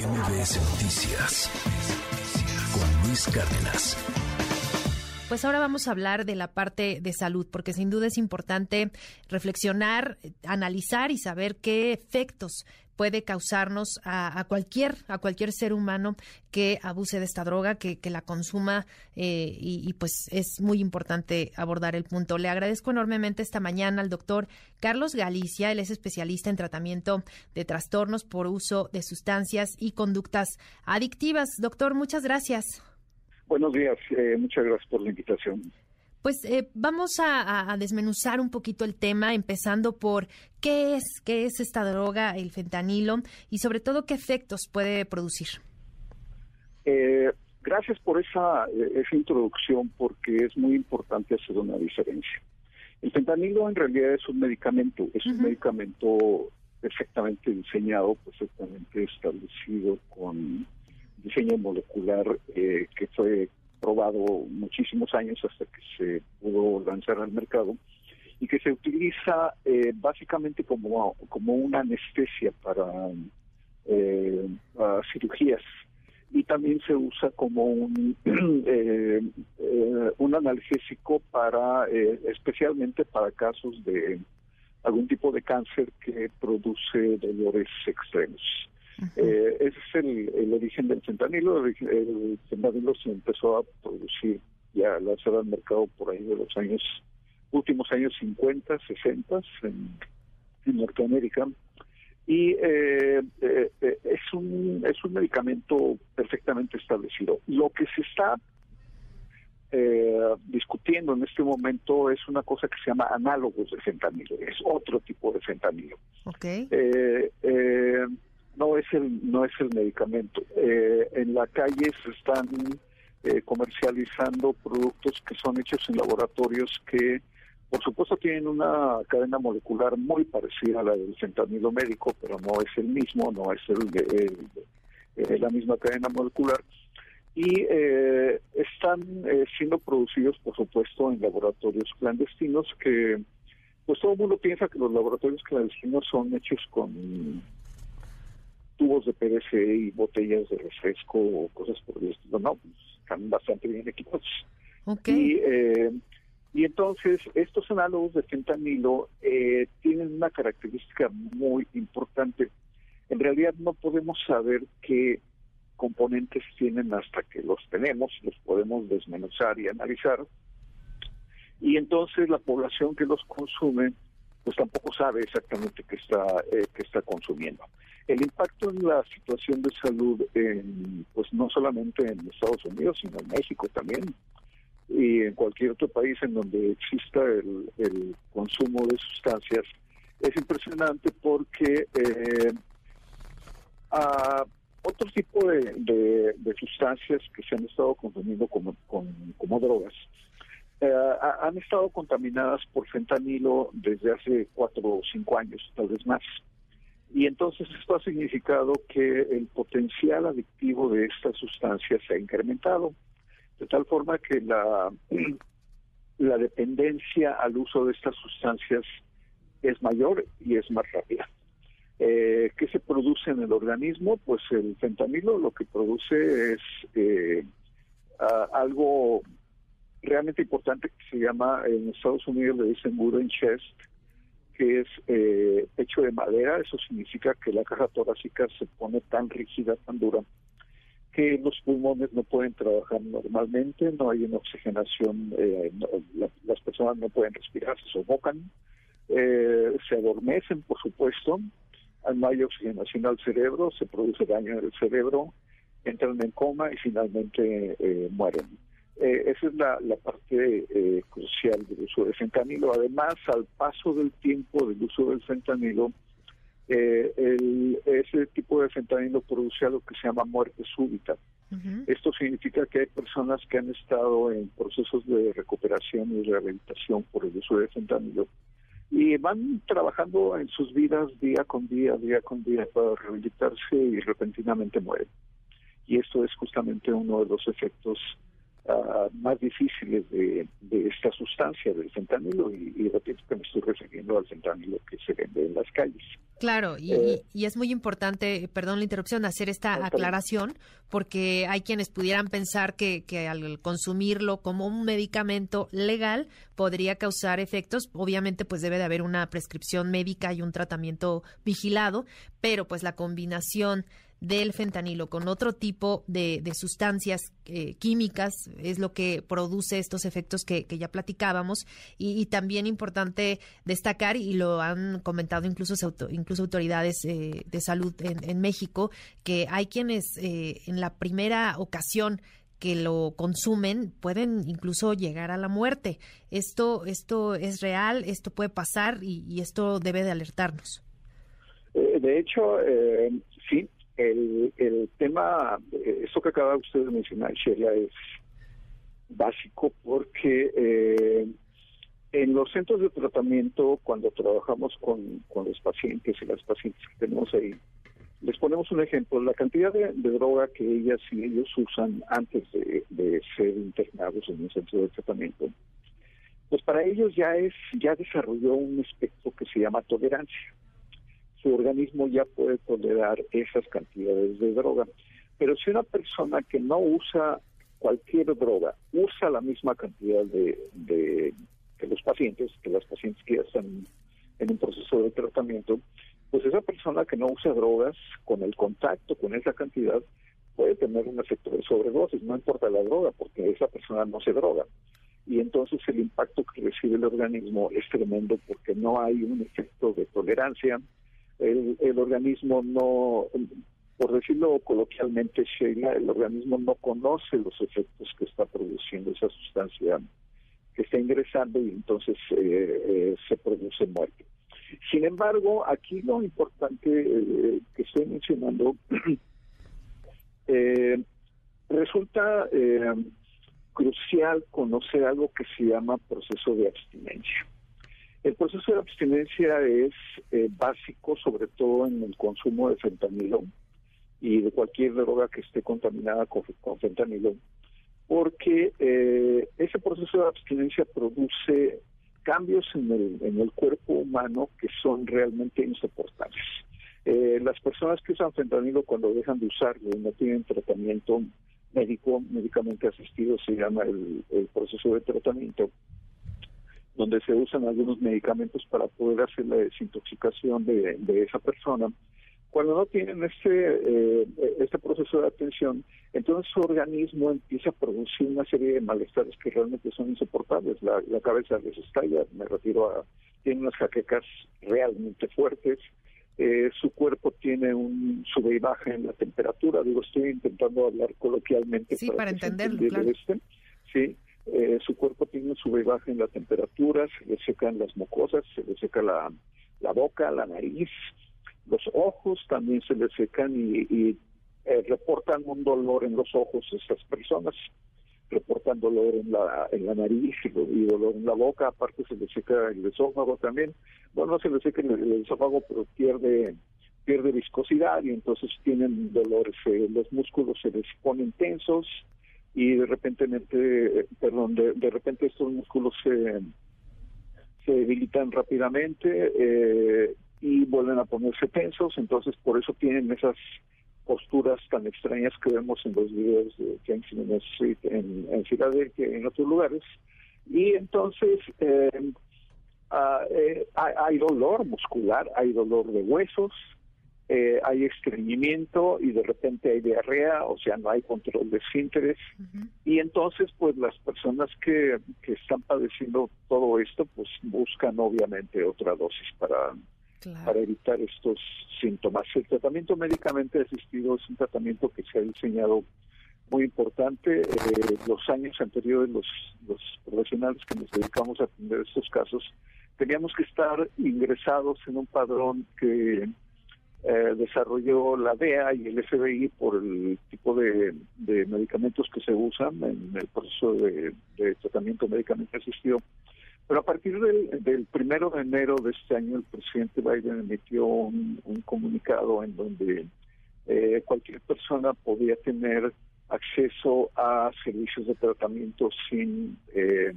MBS Noticias con Luis Cárdenas. Pues ahora vamos a hablar de la parte de salud, porque sin duda es importante reflexionar, analizar y saber qué efectos puede causarnos a, cualquier a cualquier ser humano que abuse de esta droga, que, la consuma eh, y, pues es muy importante abordar el punto. Le agradezco enormemente esta mañana al doctor Carlos Galicia, él es especialista en tratamiento de trastornos por uso de sustancias y conductas adictivas. Doctor, muchas gracias. Buenos días, eh, muchas gracias por la invitación. Pues eh, vamos a, desmenuzar un poquito el tema, empezando por qué es, qué es esta droga, el fentanilo, y sobre todo qué efectos puede producir. Eh, gracias por esa, esa introducción, porque es muy importante hacer una diferencia. El fentanilo en realidad es un medicamento, es un medicamento perfectamente diseñado, perfectamente establecido con diseño molecular eh, que fue probado muchísimos años hasta que se pudo lanzar al mercado y que se utiliza eh, básicamente como, como una anestesia para eh, cirugías y también se usa como un, un analgésico para especialmente para casos de algún tipo de cáncer que produce dolores extremos. Eh, ese es el, origen del fentanilo. El, fentanilo se empezó a producir ya a lanzar al mercado por ahí de los años, últimos años 50, 60 en, Norteamérica. Y eh, eh, es, un, es un medicamento perfectamente establecido. Lo que se está discutiendo en este momento es una cosa que se llama análogos de fentanilo, es otro tipo de fentanilo. Okay no no es el medicamento. Eh, en la calle se están eh, comercializando productos que son hechos en laboratorios que, por supuesto, tienen una cadena molecular muy parecida a la del fentanilo médico, pero no es el mismo, no es el, de, eh, la misma cadena molecular. Y están siendo producidos, por supuesto, en laboratorios clandestinos que, pues todo el mundo piensa que los laboratorios clandestinos son hechos con tubos de PVC y botellas de refresco o cosas por el estilo. No, pues, están bastante bien equipados. Okay. Y, eh, y entonces estos análogos de fentanilo eh, tienen una característica muy importante. En realidad no podemos saber qué componentes tienen hasta que los tenemos, los podemos desmenuzar y analizar. Y entonces la población que los consume pues tampoco sabe exactamente qué está, eh, qué está consumiendo. El impacto en la situación de salud, en, pues no solamente en Estados Unidos, sino en México también, y en cualquier otro país en donde exista el, consumo de sustancias, es impresionante porque eh, a otro tipo de, sustancias que se han estado consumiendo como, drogas, eh, han estado contaminadas por fentanilo desde hace cuatro o cinco años, tal vez más. Y entonces esto ha significado que el potencial adictivo de esta sustancia se ha incrementado, de tal forma que la, la dependencia al uso de estas sustancias es mayor y es más rápida. Eh, ¿Qué se produce en el organismo? Pues el fentanilo lo que produce es eh, algo realmente importante que se llama, en Estados Unidos le dicen wooden chest, es eh, hecho de madera, eso significa que la caja torácica se pone tan rígida, tan dura, que los pulmones no pueden trabajar normalmente, no hay una oxigenación, eh, las personas no pueden respirar, se sofocan, eh, se adormecen, por supuesto, no hay oxigenación al cerebro, se produce daño en el cerebro, entran en coma y finalmente mueren. Eh, esa es la, parte eh, crucial del uso del fentanilo. Además, al paso del tiempo del uso del fentanilo, eh, ese tipo de fentanilo produce algo que se llama muerte súbita. Esto significa que hay personas que han estado en procesos de recuperación y rehabilitación por el uso de fentanilo y van trabajando en sus vidas día con día, día con día para rehabilitarse y repentinamente mueren. Y esto es justamente uno de los efectos más difíciles de, esta sustancia del fentanilo y, y repito que me estoy refiriendo al fentanilo que se vende en las calles. Claro, y, eh, es muy importante, perdón la interrupción, hacer esta aclaración, porque hay quienes pudieran pensar que, que, al consumirlo como un medicamento legal podría causar efectos. Obviamente, pues debe de haber una prescripción médica y un tratamiento vigilado, pero pues la combinación del fentanilo con otro tipo de, sustancias eh, químicas es lo que produce estos efectos que, ya platicábamos y, también importante destacar y lo han comentado incluso incluso autoridades eh, de salud en, México que hay quienes eh, en la primera ocasión que lo consumen pueden incluso llegar a la muerte. Esto, esto es real, esto puede pasar y, esto debe de alertarnos. de hecho, sí, el, tema, eso que acaba usted de mencionar, Sheila, es básico porque eh, en los centros de tratamiento, cuando trabajamos con, los pacientes y las pacientes que tenemos ahí, les ponemos un ejemplo, la cantidad de, droga que ellas y ellos usan antes de, de, ser internados en un centro de tratamiento, pues para ellos ya es, ya desarrolló un aspecto que se llama tolerancia su organismo ya puede tolerar esas cantidades de droga. Pero si una persona que no usa cualquier droga usa la misma cantidad de, de que los pacientes, que las pacientes que ya están en un proceso de tratamiento, pues esa persona que no usa drogas, con el contacto con esa cantidad, puede tener un efecto de sobredosis, no importa la droga, porque esa persona no se droga. Y entonces el impacto que recibe el organismo es tremendo porque no hay un efecto de tolerancia, el, organismo no, por decirlo coloquialmente, Sheila, el organismo no conoce los efectos que está produciendo esa sustancia que está ingresando y entonces eh, eh, se produce muerte. Sin embargo, aquí lo importante eh, que estoy mencionando resulta crucial conocer algo que se llama proceso de abstinencia. El proceso de abstinencia es eh, básico, sobre todo en el consumo de fentanilo y de cualquier droga que esté contaminada con, fentanilo, porque eh, ese proceso de abstinencia produce cambios en el, en el cuerpo humano que son realmente insoportables. Eh, las personas que usan fentanilo cuando dejan de usarlo y no tienen tratamiento médico, médicamente asistido, se llama el proceso de tratamiento, donde se usan algunos medicamentos para poder hacer la desintoxicación de, esa persona. Cuando no tienen este, eh, este proceso de atención, entonces su organismo empieza a producir una serie de malestares que realmente son insoportables. La, cabeza les estalla, me refiero a, tiene unas jaquecas realmente fuertes, eh, su cuerpo tiene un sube y baja en la temperatura. Digo, estoy intentando hablar coloquialmente. Sí, para, entenderlo, claro. Este. Sí, eh, su cuerpo tiene sube baja en la temperatura, se le secan las mucosas, se le seca la, la boca, la nariz, los ojos también se le secan y, eh, reportan un dolor en los ojos esas personas, reportan dolor en la, en la nariz y, dolor en la boca, aparte se le seca el esófago también, bueno, no se le seca el, esófago, pero pierde pierde viscosidad y entonces tienen dolores, eh, los músculos se les ponen tensos, y de repente, perdón, de, repente estos músculos se, se debilitan rápidamente eh, y vuelven a ponerse tensos, entonces por eso tienen esas posturas tan extrañas que vemos en los videos de Kensington Street en, en Filadelfia y en otros lugares. Y entonces eh, ah, eh, hay dolor muscular, hay dolor de huesos, eh, hay estreñimiento y de repente hay diarrea, o sea, no hay control de esfínteres. Y entonces, pues las personas que, que están padeciendo todo esto, pues buscan obviamente otra dosis para, para evitar estos síntomas. El tratamiento médicamente asistido es un tratamiento que se ha diseñado muy importante. Eh, los años anteriores, los, los profesionales que nos dedicamos a atender estos casos, teníamos que estar ingresados en un padrón que eh, desarrolló la DEA y el FBI por el tipo de, medicamentos que se usan en el proceso de, tratamiento médicamente asistido. Pero a partir del, primero de enero de este año, el presidente Biden emitió un, comunicado en donde eh, cualquier persona podía tener acceso a servicios de tratamiento sin eh,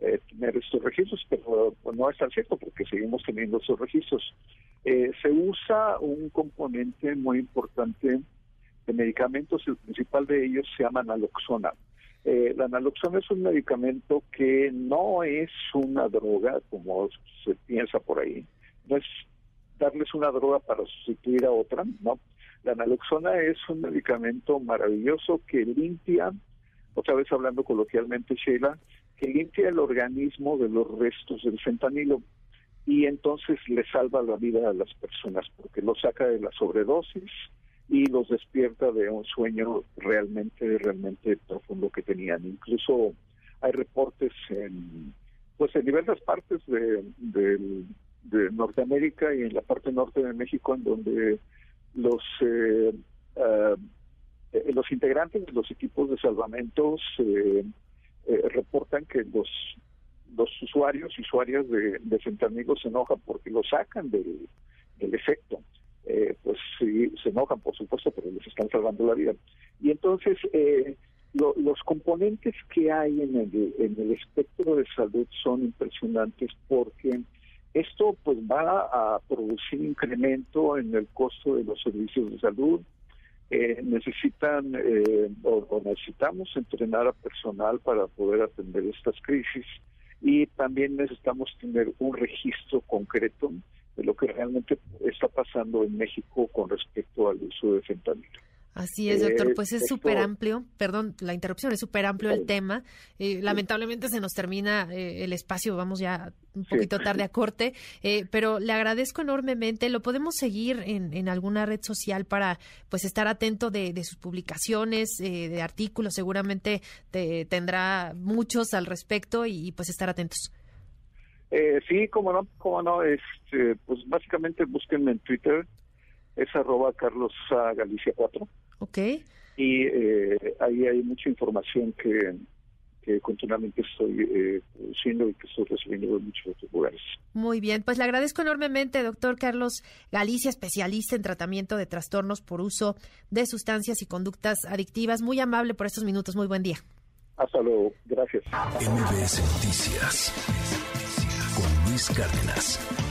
eh, tener estos registros, pero no es tan cierto porque seguimos teniendo esos registros. Eh, se usa un componente muy importante de medicamentos, el principal de ellos se llama naloxona. Eh, la naloxona es un medicamento que no es una droga, como se piensa por ahí, no es darles una droga para sustituir a otra, no. La naloxona es un medicamento maravilloso que limpia, otra vez hablando coloquialmente, Sheila, que limpia el organismo de los restos del fentanilo y entonces le salva la vida a las personas porque lo saca de la sobredosis y los despierta de un sueño realmente, realmente profundo que tenían. Incluso hay reportes en, pues en diversas partes de, Norteamérica y en la parte norte de México en donde los eh, eh, los integrantes de los equipos de salvamentos eh, eh, reportan que los los usuarios y usuarias de, fentanilo se enojan porque lo sacan del, del efecto. Eh, pues sí, se enojan, por supuesto, pero les están salvando la vida. Y entonces, eh, los componentes que hay en el, en el espectro de salud son impresionantes porque esto pues va a producir incremento en el costo de los servicios de salud, eh, necesitan eh, o, necesitamos entrenar a personal para poder atender estas crisis y también necesitamos tener un registro concreto de lo que realmente está pasando en México con respecto al uso de fentanilo. Así es, doctor. Pues es súper amplio, perdón, la interrupción, es súper amplio el tema. Eh, lamentablemente se nos termina eh, el espacio, vamos ya un poquito tarde a corte, eh, pero le agradezco enormemente. Lo podemos seguir en, en alguna red social para pues estar atento de, sus publicaciones, de artículos, seguramente tendrá muchos al respecto y, pues estar atentos. sí, cómo no, cómo no, este, pues básicamente búsquenme en Twitter, es arroba Carlos Galicia 4. Ok. Y eh, ahí hay mucha información que, que continuamente estoy eh, produciendo y que estoy recibiendo de muchos otros lugares. Muy bien, pues le agradezco enormemente, doctor Carlos Galicia, especialista en tratamiento de trastornos por uso de sustancias y conductas adictivas. Muy amable por estos minutos, muy buen día. Hasta luego, gracias. MBS Noticias con Luis Cárdenas.